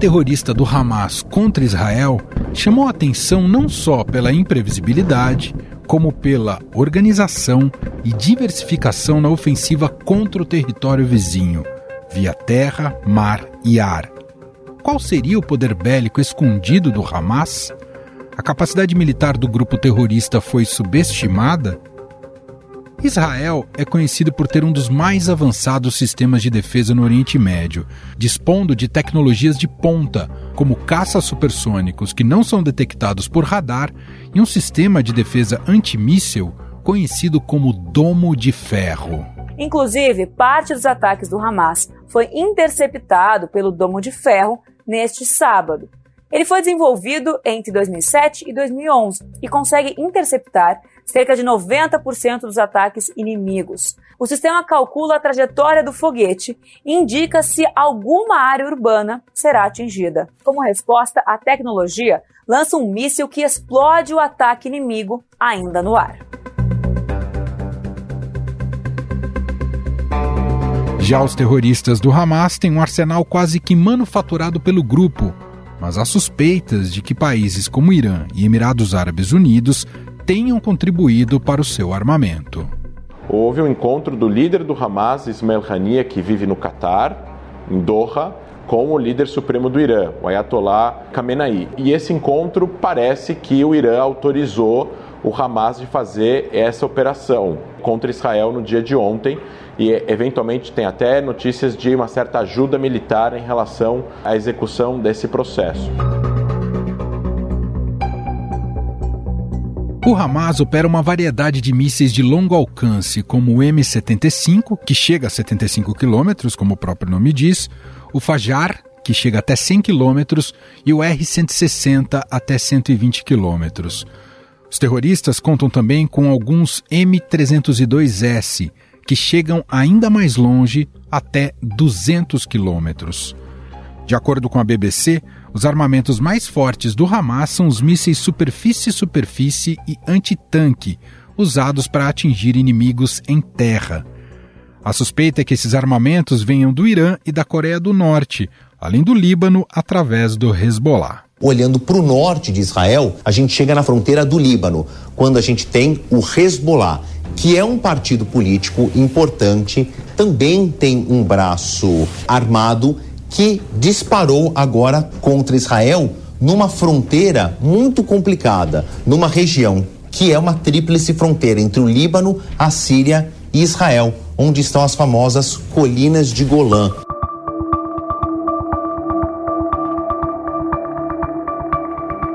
terrorista do Hamas contra Israel chamou atenção não só pela imprevisibilidade, como pela organização e diversificação na ofensiva contra o território vizinho, via terra, mar e ar. Qual seria o poder bélico escondido do Hamas? A capacidade militar do grupo terrorista foi subestimada? Israel é conhecido por ter um dos mais avançados sistemas de defesa no Oriente Médio, dispondo de tecnologias de ponta, como caças supersônicos que não são detectados por radar e um sistema de defesa antimíssil conhecido como Domo de Ferro. Inclusive, parte dos ataques do Hamas foi interceptado pelo Domo de Ferro neste sábado. Ele foi desenvolvido entre 2007 e 2011 e consegue interceptar cerca de 90% dos ataques inimigos. O sistema calcula a trajetória do foguete e indica se alguma área urbana será atingida. Como resposta, a tecnologia lança um míssil que explode o ataque inimigo ainda no ar. Já os terroristas do Hamas têm um arsenal quase que manufaturado pelo grupo, mas há suspeitas de que países como Irã e Emirados Árabes Unidos tenham contribuído para o seu armamento. Houve um encontro do líder do Hamas, Ismail Haniyeh, que vive no Catar, em Doha, com o líder supremo do Irã, o Ayatollah Khamenei. E esse encontro parece que o Irã autorizou o Hamas de fazer essa operação contra Israel no dia de ontem e eventualmente tem até notícias de uma certa ajuda militar em relação à execução desse processo. O Hamas opera uma variedade de mísseis de longo alcance, como o M75, que chega a 75 km, como o próprio nome diz, o Fajar, que chega até 100 km, e o R-160 até 120 km. Os terroristas contam também com alguns M302S, que chegam ainda mais longe, até 200 quilômetros. De acordo com a BBC, os armamentos mais fortes do Hamas são os mísseis superfície-superfície e antitanque, usados para atingir inimigos em terra. A suspeita é que esses armamentos venham do Irã e da Coreia do Norte, além do Líbano, através do Hezbollah. Olhando para o norte de Israel, a gente chega na fronteira do Líbano, quando a gente tem o Hezbollah, que é um partido político importante, também tem um braço armado que disparou agora contra Israel numa fronteira muito complicada, numa região que é uma tríplice fronteira entre o Líbano, a Síria e Israel, onde estão as famosas colinas de Golã.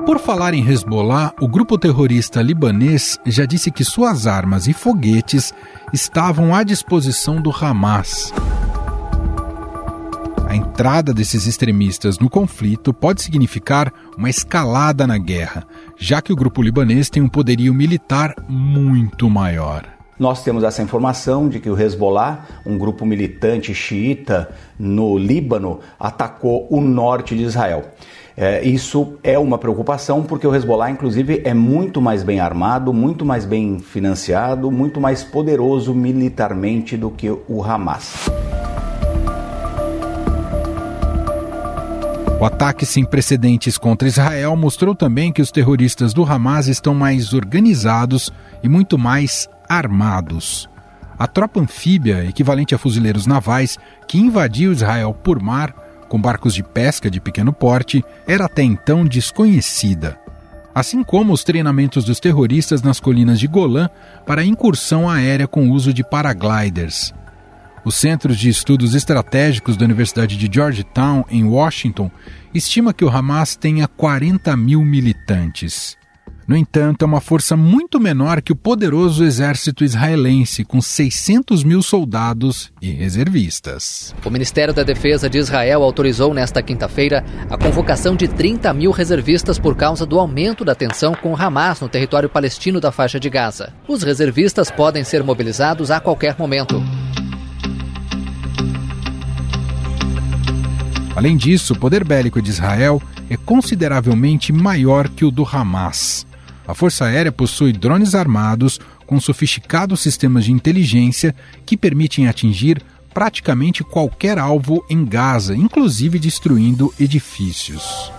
Por falar em Hezbollah, o grupo terrorista libanês já disse que suas armas e foguetes estavam à disposição do Hamas. A entrada desses extremistas no conflito pode significar uma escalada na guerra, já que o grupo libanês tem um poderio militar muito maior. Nós temos essa informação de que o Hezbollah, um grupo militante xiita no Líbano, atacou o norte de Israel. É, isso é uma preocupação porque o Hezbollah, inclusive, é muito mais bem armado, muito mais bem financiado, muito mais poderoso militarmente do que o Hamas. O ataque sem precedentes contra Israel mostrou também que os terroristas do Hamas estão mais organizados e muito mais armados. A tropa anfíbia, equivalente a fuzileiros navais, que invadiu Israel por mar com barcos de pesca de pequeno porte, era até então desconhecida. Assim como os treinamentos dos terroristas nas colinas de Golã para incursão aérea com uso de paragliders. O Centro de Estudos Estratégicos da Universidade de Georgetown, em Washington, estima que o Hamas tenha 40 mil militantes. No entanto, é uma força muito menor que o poderoso exército israelense, com 600 mil soldados e reservistas. O Ministério da Defesa de Israel autorizou nesta quinta-feira a convocação de 30 mil reservistas por causa do aumento da tensão com Hamas no território palestino da faixa de Gaza. Os reservistas podem ser mobilizados a qualquer momento. Além disso, o poder bélico de Israel é consideravelmente maior que o do Hamas. A Força Aérea possui drones armados com sofisticados sistemas de inteligência que permitem atingir praticamente qualquer alvo em Gaza, inclusive destruindo edifícios.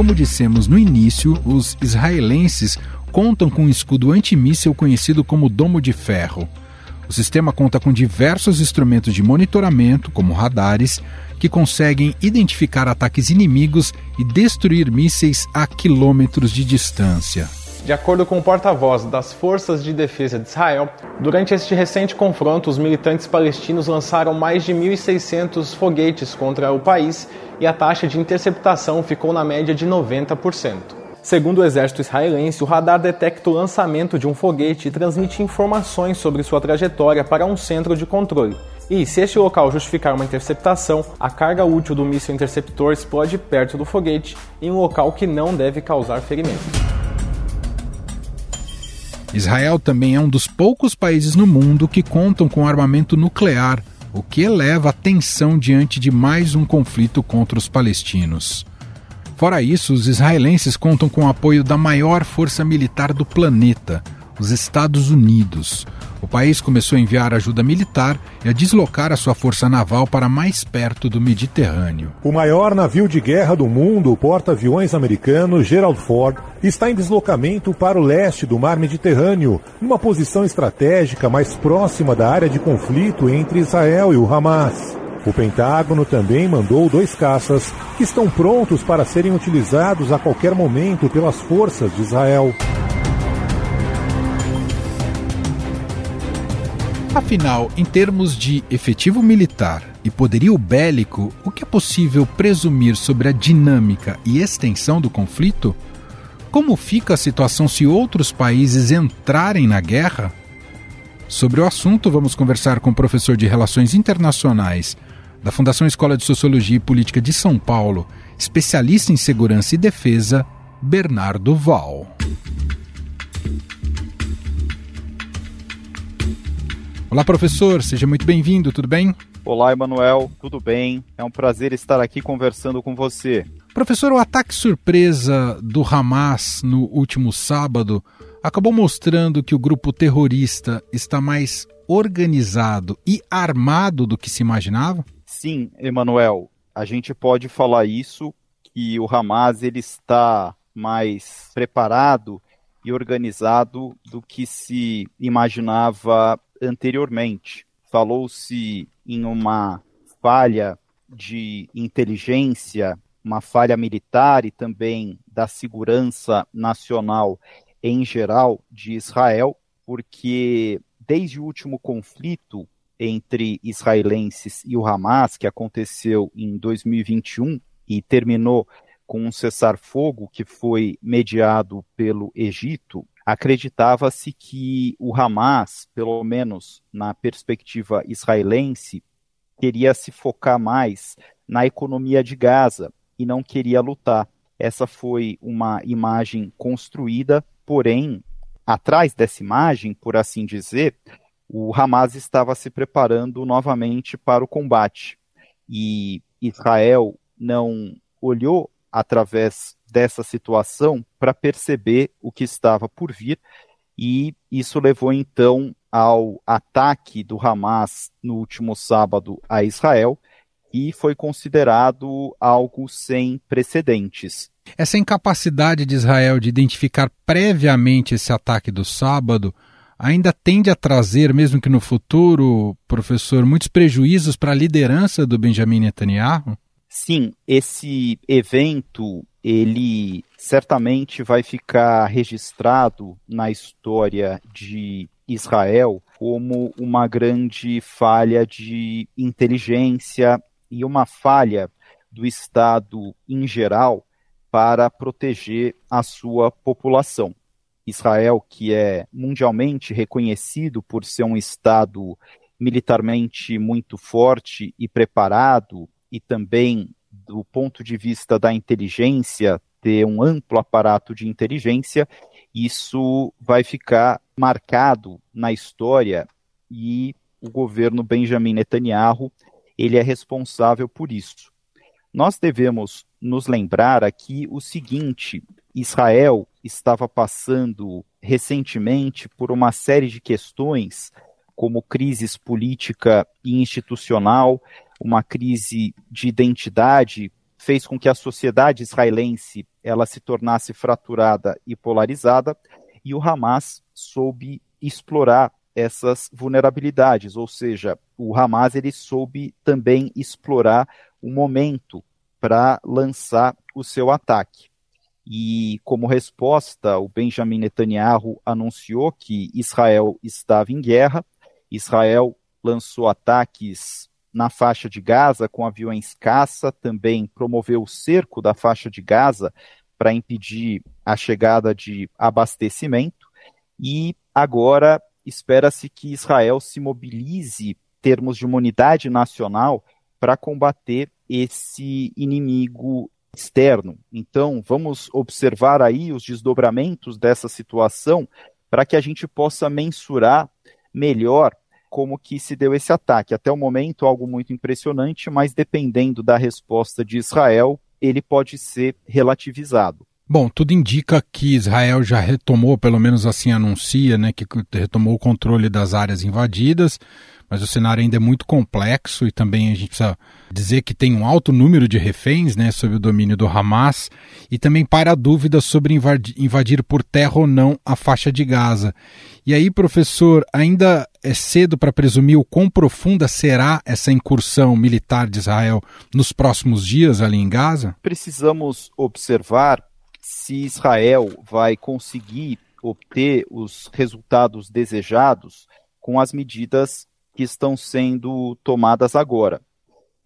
Como dissemos no início, os israelenses contam com um escudo antimíssel conhecido como Domo de Ferro. O sistema conta com diversos instrumentos de monitoramento, como radares, que conseguem identificar ataques inimigos e destruir mísseis a quilômetros de distância. De acordo com o porta-voz das Forças de Defesa de Israel, durante este recente confronto, os militantes palestinos lançaram mais de 1.600 foguetes contra o país e a taxa de interceptação ficou na média de 90%. Segundo o exército israelense, o radar detecta o lançamento de um foguete e transmite informações sobre sua trajetória para um centro de controle. E, se este local justificar uma interceptação, a carga útil do míssil interceptor explode perto do foguete, em um local que não deve causar ferimentos. Israel também é um dos poucos países no mundo que contam com armamento nuclear, o que eleva a tensão diante de mais um conflito contra os palestinos. Fora isso, os israelenses contam com o apoio da maior força militar do planeta, os Estados Unidos. O país começou a enviar ajuda militar e a deslocar a sua força naval para mais perto do Mediterrâneo. O maior navio de guerra do mundo, o porta-aviões americano Gerald Ford, está em deslocamento para o leste do mar Mediterrâneo, numa posição estratégica mais próxima da área de conflito entre Israel e o Hamas. O Pentágono também mandou dois caças que estão prontos para serem utilizados a qualquer momento pelas forças de Israel. Afinal, em termos de efetivo militar e poderio bélico, o que é possível presumir sobre a dinâmica e extensão do conflito? Como fica a situação se outros países entrarem na guerra? Sobre o assunto, vamos conversar com o professor de Relações Internacionais da Fundação Escola de Sociologia e Política de São Paulo, especialista em segurança e defesa, Bernardo Val. Olá, professor, seja muito bem-vindo, tudo bem? Olá, Emanuel, tudo bem? É um prazer estar aqui conversando com você. Professor, o ataque surpresa do Hamas no último sábado acabou mostrando que o grupo terrorista está mais organizado e armado do que se imaginava? Sim, Emanuel, a gente pode falar isso que o Hamas ele está mais preparado e organizado do que se imaginava anteriormente. Falou-se em uma falha de inteligência, uma falha militar e também da segurança nacional em geral de Israel, porque desde o último conflito entre israelenses e o Hamas, que aconteceu em 2021 e terminou com um cessar-fogo que foi mediado pelo Egito, acreditava-se que o Hamas, pelo menos na perspectiva israelense, queria se focar mais na economia de Gaza e não queria lutar. Essa foi uma imagem construída, porém, atrás dessa imagem, por assim dizer, o Hamas estava se preparando novamente para o combate. E Israel não olhou através dessa situação para perceber o que estava por vir, e isso levou então ao ataque do Hamas no último sábado a Israel, e foi considerado algo sem precedentes. Essa incapacidade de Israel de identificar previamente esse ataque do sábado ainda tende a trazer, mesmo que no futuro, professor, muitos prejuízos para a liderança do Benjamin Netanyahu? Sim, esse evento ele certamente vai ficar registrado na história de Israel como uma grande falha de inteligência e uma falha do Estado em geral para proteger a sua população. Israel, que é mundialmente reconhecido por ser um Estado militarmente muito forte e preparado, e também do ponto de vista da inteligência, ter um amplo aparato de inteligência, isso vai ficar marcado na história e o governo Benjamin Netanyahu ele é responsável por isso. Nós devemos nos lembrar aqui o seguinte: Israel estava passando recentemente por uma série de questões, como crises política e institucional, uma crise de identidade, fez com que a sociedade israelense ela se tornasse fraturada e polarizada, e o Hamas soube explorar essas vulnerabilidades, ou seja, o Hamas ele soube também explorar o momento para lançar o seu ataque. E como resposta, o Benjamin Netanyahu anunciou que Israel estava em guerra. Israel lançou ataques na faixa de Gaza com aviões caça, também promoveu o cerco da faixa de Gaza para impedir a chegada de abastecimento. E agora espera-se que Israel se mobilize termos de uma unidade nacional para combater esse inimigo externo. Então, vamos observar aí os desdobramentos dessa situação para que a gente possa mensurar melhor como que se deu esse ataque. Até o momento, algo muito impressionante, mas dependendo da resposta de Israel, ele pode ser relativizado. Bom, tudo indica que Israel já retomou, pelo menos assim anuncia, né, que retomou o controle das áreas invadidas, mas o cenário ainda é muito complexo e também a gente precisa dizer que tem um alto número de reféns, né, sob o domínio do Hamas, e também para a dúvida sobre invadir, invadir por terra ou não a faixa de Gaza. E aí, professor, ainda é cedo para presumir o quão profunda será essa incursão militar de Israel nos próximos dias ali em Gaza? Precisamos observar se Israel vai conseguir obter os resultados desejados com as medidas que estão sendo tomadas agora.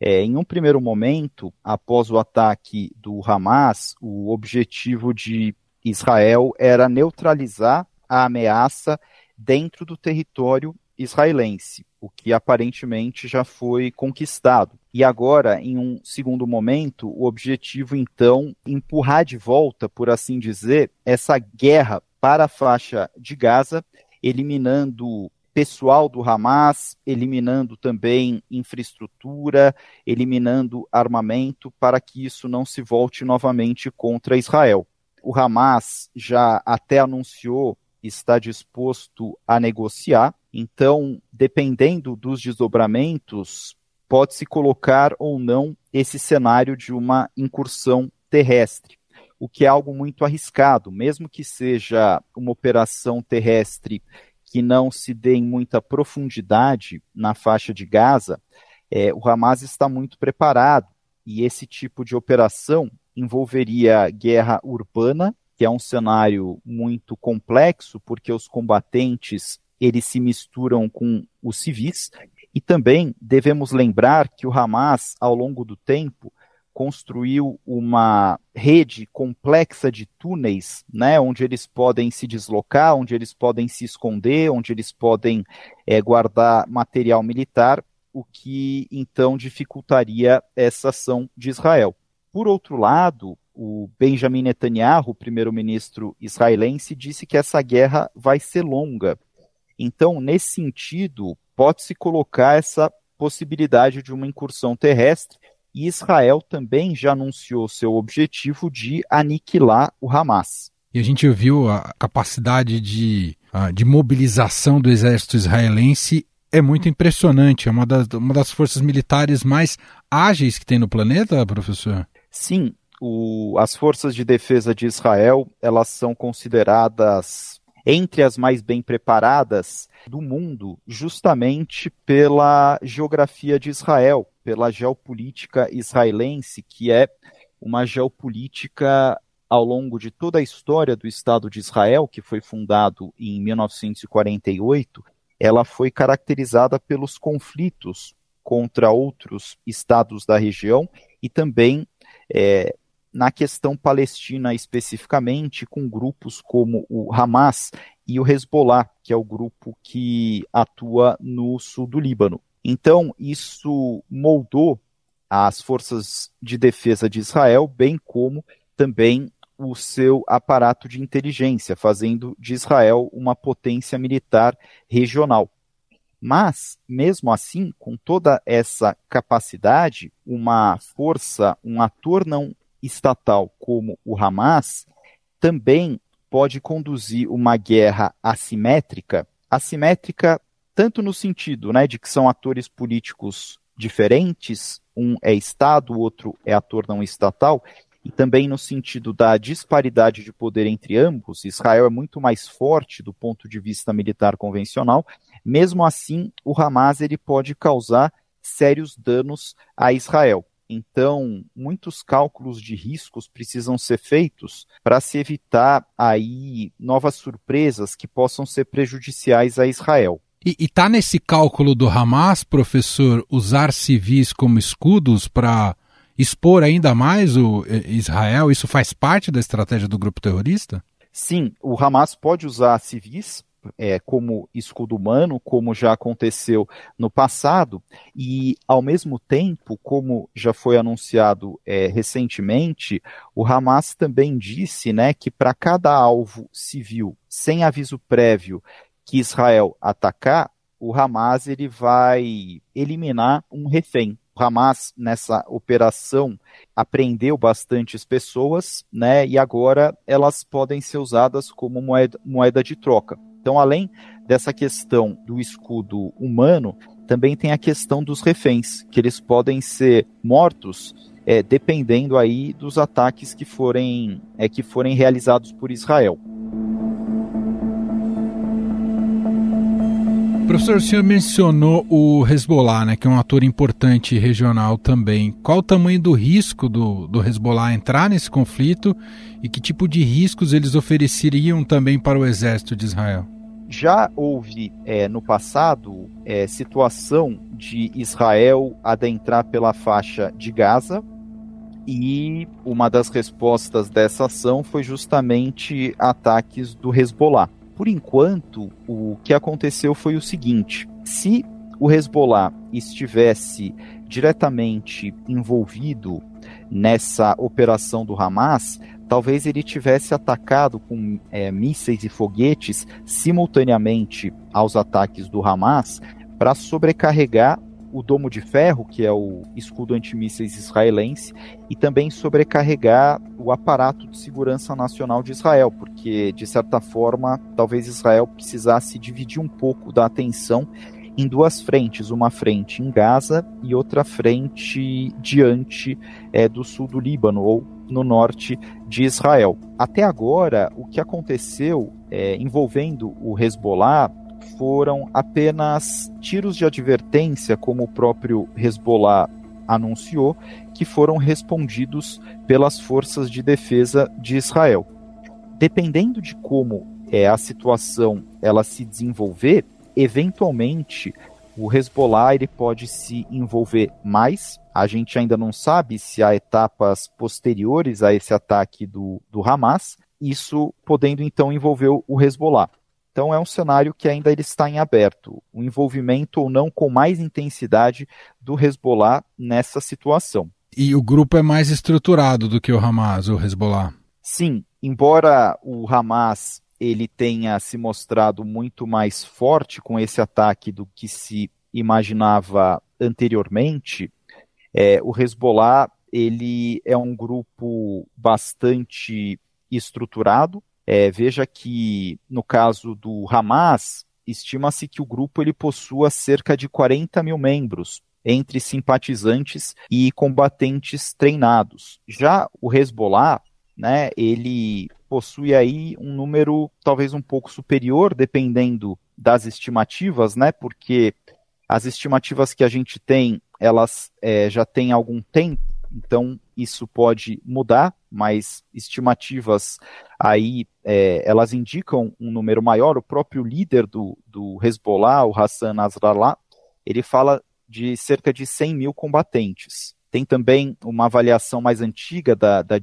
É, em um primeiro momento, após o ataque do Hamas, o objetivo de Israel era neutralizar a ameaça dentro do território israelense, o que aparentemente já foi conquistado. E agora, em um segundo momento, o objetivo então empurrar de volta, por assim dizer, essa guerra para a faixa de Gaza, eliminando pessoal do Hamas, eliminando também infraestrutura, eliminando armamento, para que isso não se volte novamente contra Israel. O Hamas já até anunciou está disposto a negociar, então, dependendo dos desdobramentos, pode-se colocar ou não esse cenário de uma incursão terrestre, o que é algo muito arriscado, mesmo que seja uma operação terrestre que não se dê em muita profundidade na faixa de Gaza, é, o Hamas está muito preparado e esse tipo de operação envolveria guerra urbana, que é um cenário muito complexo, porque os combatentes eles se misturam com os civis, e também devemos lembrar que o Hamas, ao longo do tempo, construiu uma rede complexa de túneis, né, onde eles podem se deslocar, onde eles podem se esconder, onde eles podem é, guardar material militar, o que então dificultaria essa ação de Israel. Por outro lado, o Benjamin Netanyahu, primeiro-ministro israelense, disse que essa guerra vai ser longa. Então, nesse sentido, pode-se colocar essa possibilidade de uma incursão terrestre e Israel também já anunciou seu objetivo de aniquilar o Hamas. E a gente viu a capacidade de, de mobilização do exército israelense é muito impressionante. É uma das, uma das forças militares mais ágeis que tem no planeta, professor? Sim, o, as forças de defesa de Israel elas são consideradas entre as mais bem preparadas do mundo, justamente pela geografia de Israel, pela geopolítica israelense, que é uma geopolítica ao longo de toda a história do Estado de Israel, que foi fundado em 1948, ela foi caracterizada pelos conflitos contra outros estados da região e também é, na questão palestina especificamente, com grupos como o Hamas e o Hezbollah, que é o grupo que atua no sul do Líbano. Então, isso moldou as forças de defesa de Israel, bem como também o seu aparato de inteligência, fazendo de Israel uma potência militar regional. Mas, mesmo assim, com toda essa capacidade, uma força, um ator não estatal como o Hamas também pode conduzir uma guerra assimétrica, assimétrica tanto no sentido né, de que são atores políticos diferentes, um é Estado, o outro é ator não estatal, e também no sentido da disparidade de poder entre ambos, Israel é muito mais forte do ponto de vista militar convencional. Mesmo assim, o Hamas ele pode causar sérios danos a Israel. Então, muitos cálculos de riscos precisam ser feitos para se evitar aí novas surpresas que possam ser prejudiciais a Israel. E está nesse cálculo do Hamas, professor, usar civis como escudos para expor ainda mais o eh, Israel? Isso faz parte da estratégia do grupo terrorista? Sim, o Hamas pode usar civis é, como escudo humano, como já aconteceu no passado, e ao mesmo tempo, como já foi anunciado é, recentemente, o Hamas também disse né, que para cada alvo civil sem aviso prévio que Israel atacar, o Hamas ele vai eliminar um refém. O Hamas, nessa operação, apreendeu bastantes pessoas, né, e agora elas podem ser usadas como moeda, moeda de troca. Então, além dessa questão do escudo humano, também tem a questão dos reféns, que eles podem ser mortos é, dependendo aí dos ataques que forem, é, que forem realizados por Israel. Professor, o senhor mencionou o Hezbollah, né, que é um ator importante regional também. Qual o tamanho do risco do, do Hezbollah entrar nesse conflito e que tipo de riscos eles ofereceriam também para o exército de Israel? Já houve é, no passado é, situação de Israel adentrar pela faixa de Gaza e uma das respostas dessa ação foi justamente ataques do Hezbollah. Por enquanto, o que aconteceu foi o seguinte: se o Hezbollah estivesse diretamente envolvido nessa operação do Hamas, talvez ele tivesse atacado com é, mísseis e foguetes simultaneamente aos ataques do Hamas para sobrecarregar o domo de ferro, que é o escudo antimísseis israelense, e também sobrecarregar o aparato de segurança nacional de Israel, porque, de certa forma, talvez Israel precisasse dividir um pouco da atenção em duas frentes, uma frente em Gaza e outra frente diante é, do sul do Líbano ou no norte de Israel. Até agora, o que aconteceu é, envolvendo o Hezbollah foram apenas tiros de advertência, como o próprio Hezbollah anunciou, que foram respondidos pelas forças de defesa de Israel. Dependendo de como é, a situação ela se desenvolver, eventualmente o Hezbollah ele pode se envolver mais. A gente ainda não sabe se há etapas posteriores a esse ataque do, do Hamas, isso podendo então envolver o Hezbollah. Então é um cenário que ainda ele está em aberto, o envolvimento ou não com mais intensidade do Hezbollah nessa situação. E o grupo é mais estruturado do que o Hamas, o Hezbollah? Sim, embora o Hamas ele tenha se mostrado muito mais forte com esse ataque do que se imaginava anteriormente, é, o Hezbollah ele é um grupo bastante estruturado, é, veja que no caso do Hamas, estima-se que o grupo ele possua cerca de 40 mil membros, entre simpatizantes e combatentes treinados. Já o Hezbollah, né, ele possui aí um número talvez um pouco superior, dependendo das estimativas, né, porque as estimativas que a gente tem, elas é, já têm algum tempo, então isso pode mudar, mas estimativas aí é, elas indicam um número maior. O próprio líder do, do Hezbollah, o Hassan Nasrallah, ele fala de cerca de 100 mil combatentes. Tem também uma avaliação mais antiga da, da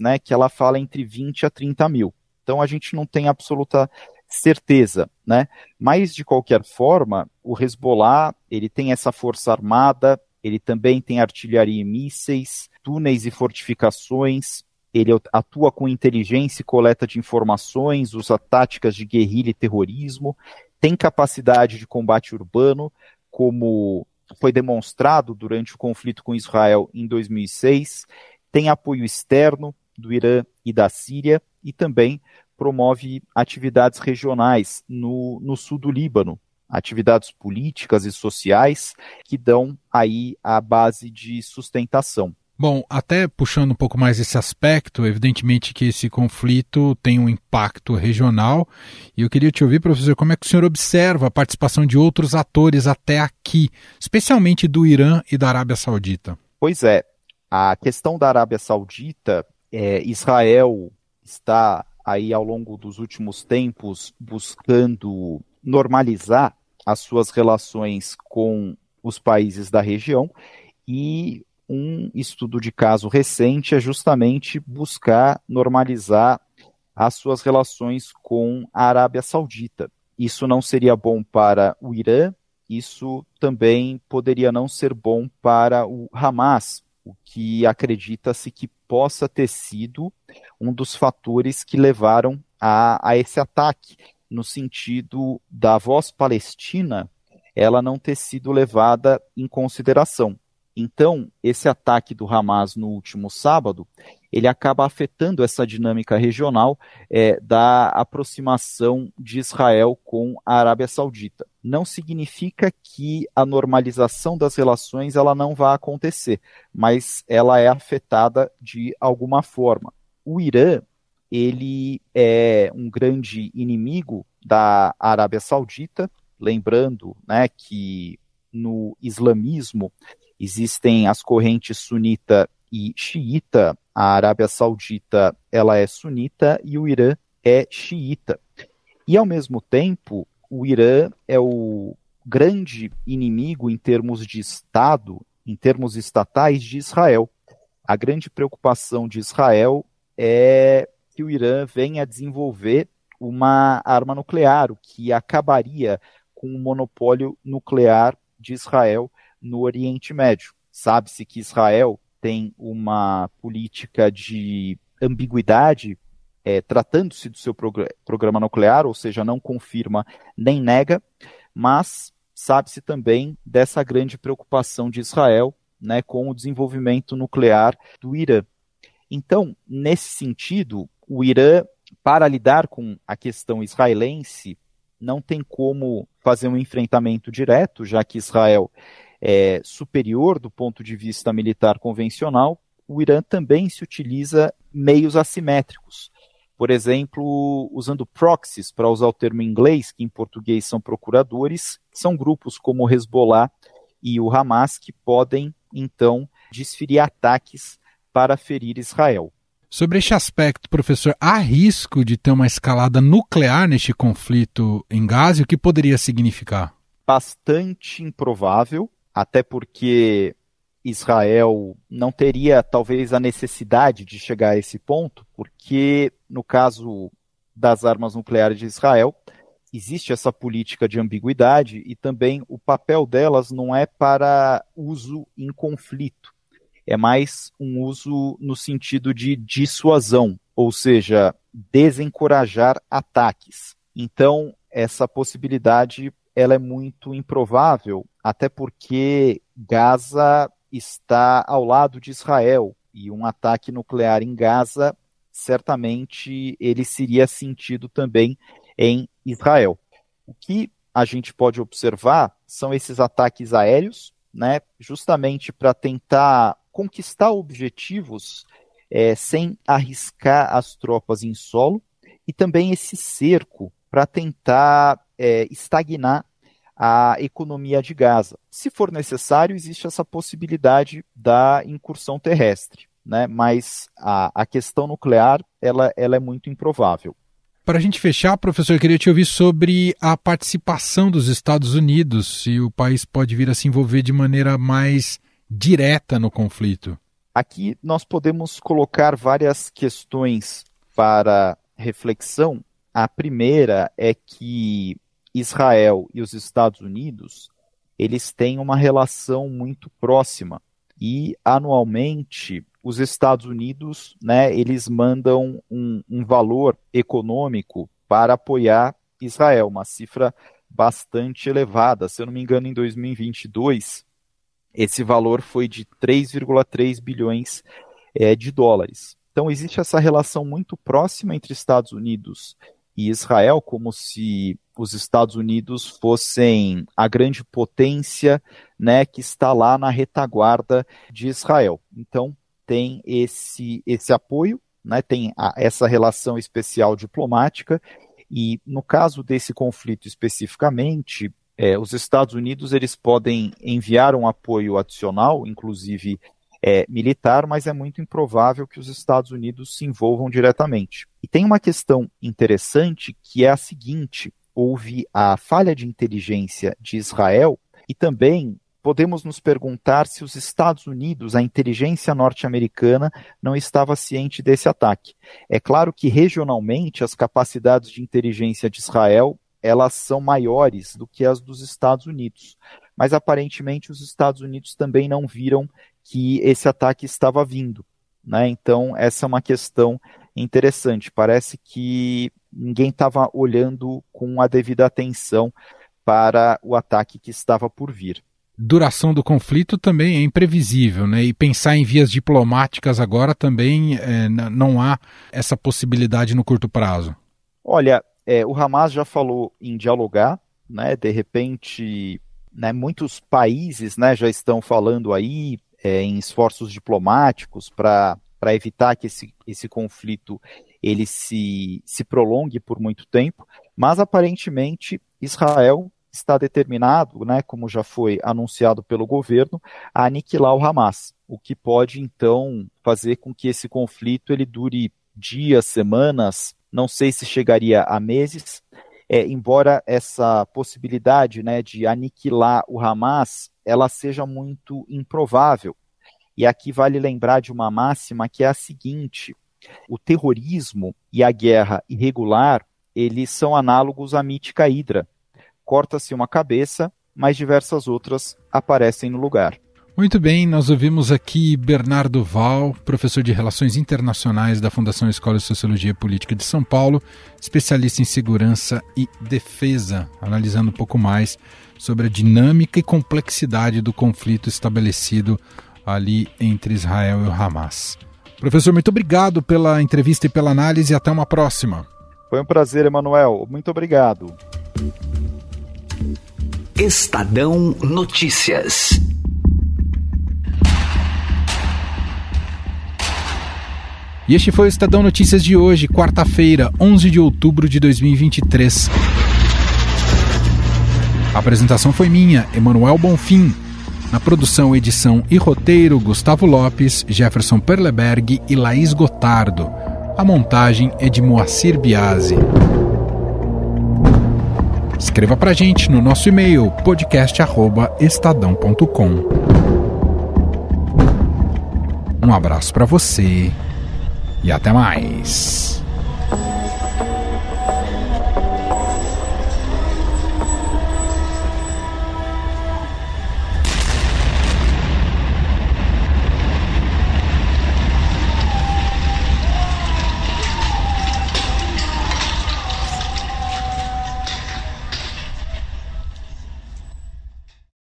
né, que ela fala entre 20 a 30 mil. Então a gente não tem absoluta certeza, né? Mas de qualquer forma, o Hezbollah ele tem essa força armada, ele também tem artilharia e mísseis, túneis e fortificações, ele atua com inteligência e coleta de informações, usa táticas de guerrilha e terrorismo, tem capacidade de combate urbano, como foi demonstrado durante o conflito com Israel em 2006, tem apoio externo do Irã e da Síria e também promove atividades regionais no, no sul do Líbano, atividades políticas e sociais que dão aí a base de sustentação. Bom, até puxando um pouco mais esse aspecto, evidentemente que esse conflito tem um impacto regional, e eu queria te ouvir, professor, como é que o senhor observa a participação de outros atores até aqui, especialmente do Irã e da Arábia Saudita? Pois é, a questão da Arábia Saudita, é, Israel está aí ao longo dos últimos tempos buscando normalizar as suas relações com os países da região e um estudo de caso recente é justamente buscar normalizar as suas relações com a Arábia Saudita. Isso não seria bom para o Irã, isso também poderia não ser bom para o Hamas, o que acredita-se que possa ter sido um dos fatores que levaram a, a esse ataque, no sentido da voz palestina ela não ter sido levada em consideração. Então, esse ataque do Hamas no último sábado, ele acaba afetando essa dinâmica regional é, da aproximação de Israel com a Arábia Saudita. Não significa que a normalização das relações ela não vá acontecer, mas ela é afetada de alguma forma. O Irã, ele é um grande inimigo da Arábia Saudita, lembrando né, que no islamismo Existem as correntes sunita e xiita. A Arábia Saudita ela é sunita e o Irã é xiita. E ao mesmo tempo, o Irã é o grande inimigo em termos de Estado, em termos estatais de Israel. A grande preocupação de Israel é que o Irã venha desenvolver uma arma nuclear, o que acabaria com o monopólio nuclear de Israel no Oriente Médio. Sabe-se que Israel tem uma política de ambiguidade é, tratando-se do seu progr programa nuclear, ou seja, não confirma nem nega, mas sabe-se também dessa grande preocupação de Israel né, com o desenvolvimento nuclear do Irã. Então, nesse sentido, o Irã, para lidar com a questão israelense, não tem como fazer um enfrentamento direto, já que Israel é, superior do ponto de vista militar convencional, o Irã também se utiliza meios assimétricos. Por exemplo, usando proxies, para usar o termo em inglês, que em português são procuradores, são grupos como o Hezbollah e o Hamas que podem, então, desferir ataques para ferir Israel. Sobre este aspecto, professor, há risco de ter uma escalada nuclear neste conflito em Gaza o que poderia significar? Bastante improvável, até porque Israel não teria talvez a necessidade de chegar a esse ponto, porque no caso das armas nucleares de Israel, existe essa política de ambiguidade e também o papel delas não é para uso em conflito, é mais um uso no sentido de dissuasão, ou seja, desencorajar ataques. Então, essa possibilidade ela é muito improvável, até porque Gaza está ao lado de Israel e um ataque nuclear em Gaza certamente ele seria sentido também em Israel. O que a gente pode observar são esses ataques aéreos, né, justamente para tentar conquistar objetivos é, sem arriscar as tropas em solo, e também esse cerco para tentar é, estagnar a economia de Gaza. Se for necessário, existe essa possibilidade da incursão terrestre, né? mas a, a questão nuclear ela, ela é muito improvável. Para a gente fechar, professor, eu queria te ouvir sobre a participação dos Estados Unidos, se o país pode vir a se envolver de maneira mais direta no conflito. Aqui nós podemos colocar várias questões para reflexão a primeira é que Israel e os Estados Unidos eles têm uma relação muito próxima e anualmente os Estados Unidos, né, eles mandam um, um valor econômico para apoiar Israel, uma cifra bastante elevada. Se eu não me engano, em 2022 esse valor foi de 3,3 bilhões é, de dólares. Então existe essa relação muito próxima entre Estados Unidos e Israel, como se os Estados Unidos fossem a grande potência né, que está lá na retaguarda de Israel. Então tem esse, esse apoio, né, tem a, essa relação especial diplomática, e no caso desse conflito especificamente, é, os Estados Unidos eles podem enviar um apoio adicional, inclusive é, militar, mas é muito improvável que os Estados Unidos se envolvam diretamente. E tem uma questão interessante que é a seguinte: houve a falha de inteligência de Israel e também podemos nos perguntar se os Estados Unidos, a inteligência norte-americana, não estava ciente desse ataque. É claro que regionalmente as capacidades de inteligência de Israel elas são maiores do que as dos Estados Unidos, mas aparentemente os Estados Unidos também não viram que esse ataque estava vindo. Né? Então, essa é uma questão interessante. Parece que ninguém estava olhando com a devida atenção para o ataque que estava por vir. Duração do conflito também é imprevisível, né? E pensar em vias diplomáticas agora também é, não há essa possibilidade no curto prazo. Olha, é, o Hamas já falou em dialogar, né? De repente, né, muitos países né, já estão falando aí é, em esforços diplomáticos para evitar que esse, esse conflito ele se, se prolongue por muito tempo, mas aparentemente Israel está determinado, né, como já foi anunciado pelo governo, a aniquilar o Hamas, o que pode então fazer com que esse conflito ele dure dias, semanas, não sei se chegaria a meses, é, embora essa possibilidade né, de aniquilar o Hamas ela seja muito improvável. E aqui vale lembrar de uma máxima que é a seguinte: o terrorismo e a guerra irregular eles são análogos à mítica Hidra. Corta-se uma cabeça, mas diversas outras aparecem no lugar. Muito bem, nós ouvimos aqui Bernardo Val, professor de Relações Internacionais da Fundação Escola de Sociologia Política de São Paulo, especialista em segurança e defesa, analisando um pouco mais sobre a dinâmica e complexidade do conflito estabelecido ali entre Israel e o Hamas. Professor, muito obrigado pela entrevista e pela análise e até uma próxima. Foi um prazer, Emanuel. Muito obrigado. Estadão Notícias. E este foi o Estadão Notícias de hoje, quarta-feira, 11 de outubro de 2023. A apresentação foi minha, Emanuel Bonfim. Na produção, edição e roteiro, Gustavo Lopes, Jefferson Perleberg e Laís Gotardo. A montagem é de Moacir Biasi. Escreva pra gente no nosso e-mail podcast@estadão.com. Um abraço para você e até mais.